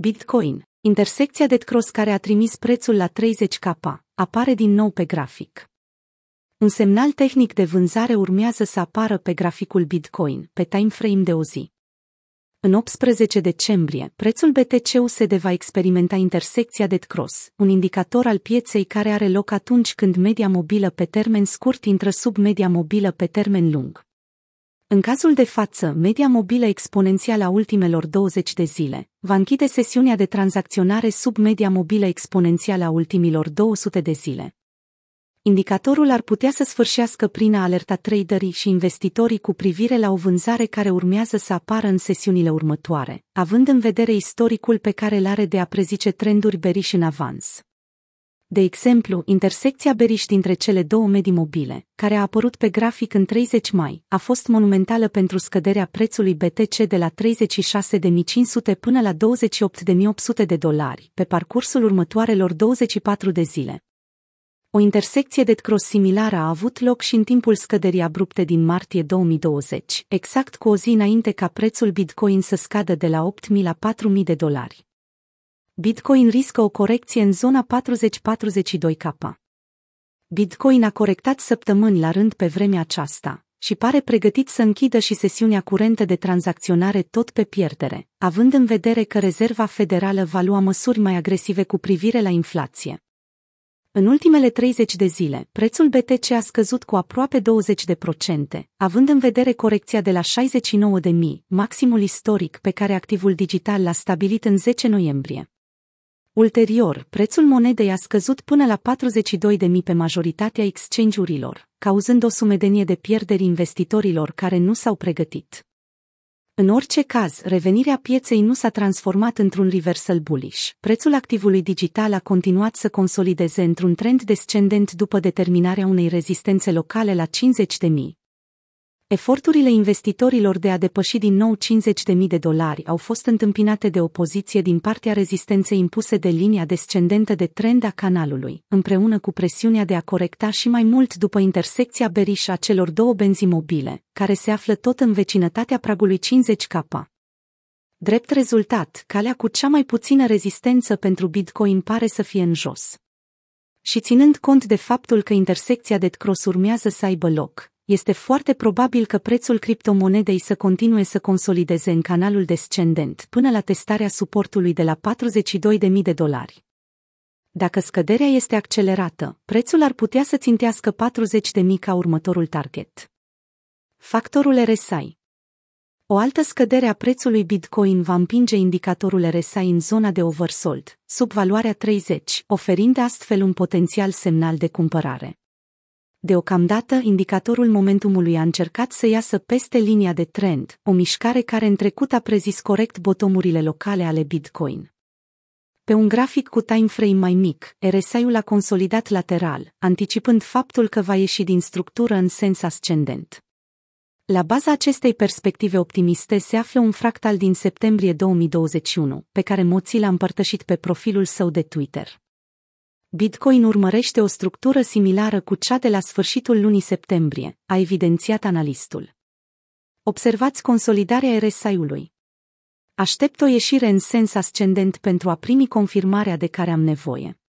Bitcoin, intersecția de cross care a trimis prețul la 30k, apare din nou pe grafic. Un semnal tehnic de vânzare urmează să apară pe graficul Bitcoin, pe timeframe de o zi. În 18 decembrie, prețul BTC-USD va experimenta intersecția de cross, un indicator al pieței care are loc atunci când media mobilă pe termen scurt intră sub media mobilă pe termen lung. În cazul de față, media mobilă exponențială a ultimelor 20 de zile va închide sesiunea de tranzacționare sub media mobilă exponențială a ultimilor 200 de zile. Indicatorul ar putea să sfârșească prin a alerta traderii și investitorii cu privire la o vânzare care urmează să apară în sesiunile următoare, având în vedere istoricul pe care îl are de a prezice trenduri beriși în avans. De exemplu, intersecția beriș dintre cele două medii mobile, care a apărut pe grafic în 30 mai, a fost monumentală pentru scăderea prețului BTC de la 36.500 până la 28.800 de dolari pe parcursul următoarelor 24 de zile. O intersecție de cross similară a avut loc și în timpul scăderii abrupte din martie 2020, exact cu o zi înainte ca prețul Bitcoin să scadă de la 8.000 la 4.000 de dolari. Bitcoin riscă o corecție în zona 40-42K. Bitcoin a corectat săptămâni la rând pe vremea aceasta și pare pregătit să închidă și sesiunea curentă de tranzacționare tot pe pierdere, având în vedere că Rezerva Federală va lua măsuri mai agresive cu privire la inflație. În ultimele 30 de zile, prețul BTC a scăzut cu aproape 20%, având în vedere corecția de la 69.000, maximul istoric pe care activul digital l-a stabilit în 10 noiembrie. Ulterior, prețul monedei a scăzut până la 42.000 pe majoritatea exchange-urilor, cauzând o sumedenie de pierderi investitorilor care nu s-au pregătit. În orice caz, revenirea pieței nu s-a transformat într-un reversal bullish. Prețul activului digital a continuat să consolideze într-un trend descendent după determinarea unei rezistențe locale la 50.000, Eforturile investitorilor de a depăși din nou 50.000 de dolari au fost întâmpinate de opoziție din partea rezistenței impuse de linia descendentă de trend a canalului, împreună cu presiunea de a corecta și mai mult după intersecția beriș a celor două benzi mobile, care se află tot în vecinătatea pragului 50K. Drept rezultat, calea cu cea mai puțină rezistență pentru Bitcoin pare să fie în jos. Și ținând cont de faptul că intersecția de cross urmează să aibă loc, este foarte probabil că prețul criptomonedei să continue să consolideze în canalul descendent până la testarea suportului de la 42.000 de dolari. Dacă scăderea este accelerată, prețul ar putea să țintească 40.000 ca următorul target. Factorul RSI o altă scădere a prețului Bitcoin va împinge indicatorul RSI în zona de oversold, sub valoarea 30, oferind astfel un potențial semnal de cumpărare. Deocamdată, indicatorul momentumului a încercat să iasă peste linia de trend, o mișcare care în trecut a prezis corect botomurile locale ale Bitcoin. Pe un grafic cu timeframe mai mic, RSI-ul a consolidat lateral, anticipând faptul că va ieși din structură în sens ascendent. La baza acestei perspective optimiste se află un fractal din septembrie 2021, pe care Mozilla a împărtășit pe profilul său de Twitter. Bitcoin urmărește o structură similară cu cea de la sfârșitul lunii septembrie, a evidențiat analistul. Observați consolidarea RSI-ului. Aștept o ieșire în sens ascendent pentru a primi confirmarea de care am nevoie.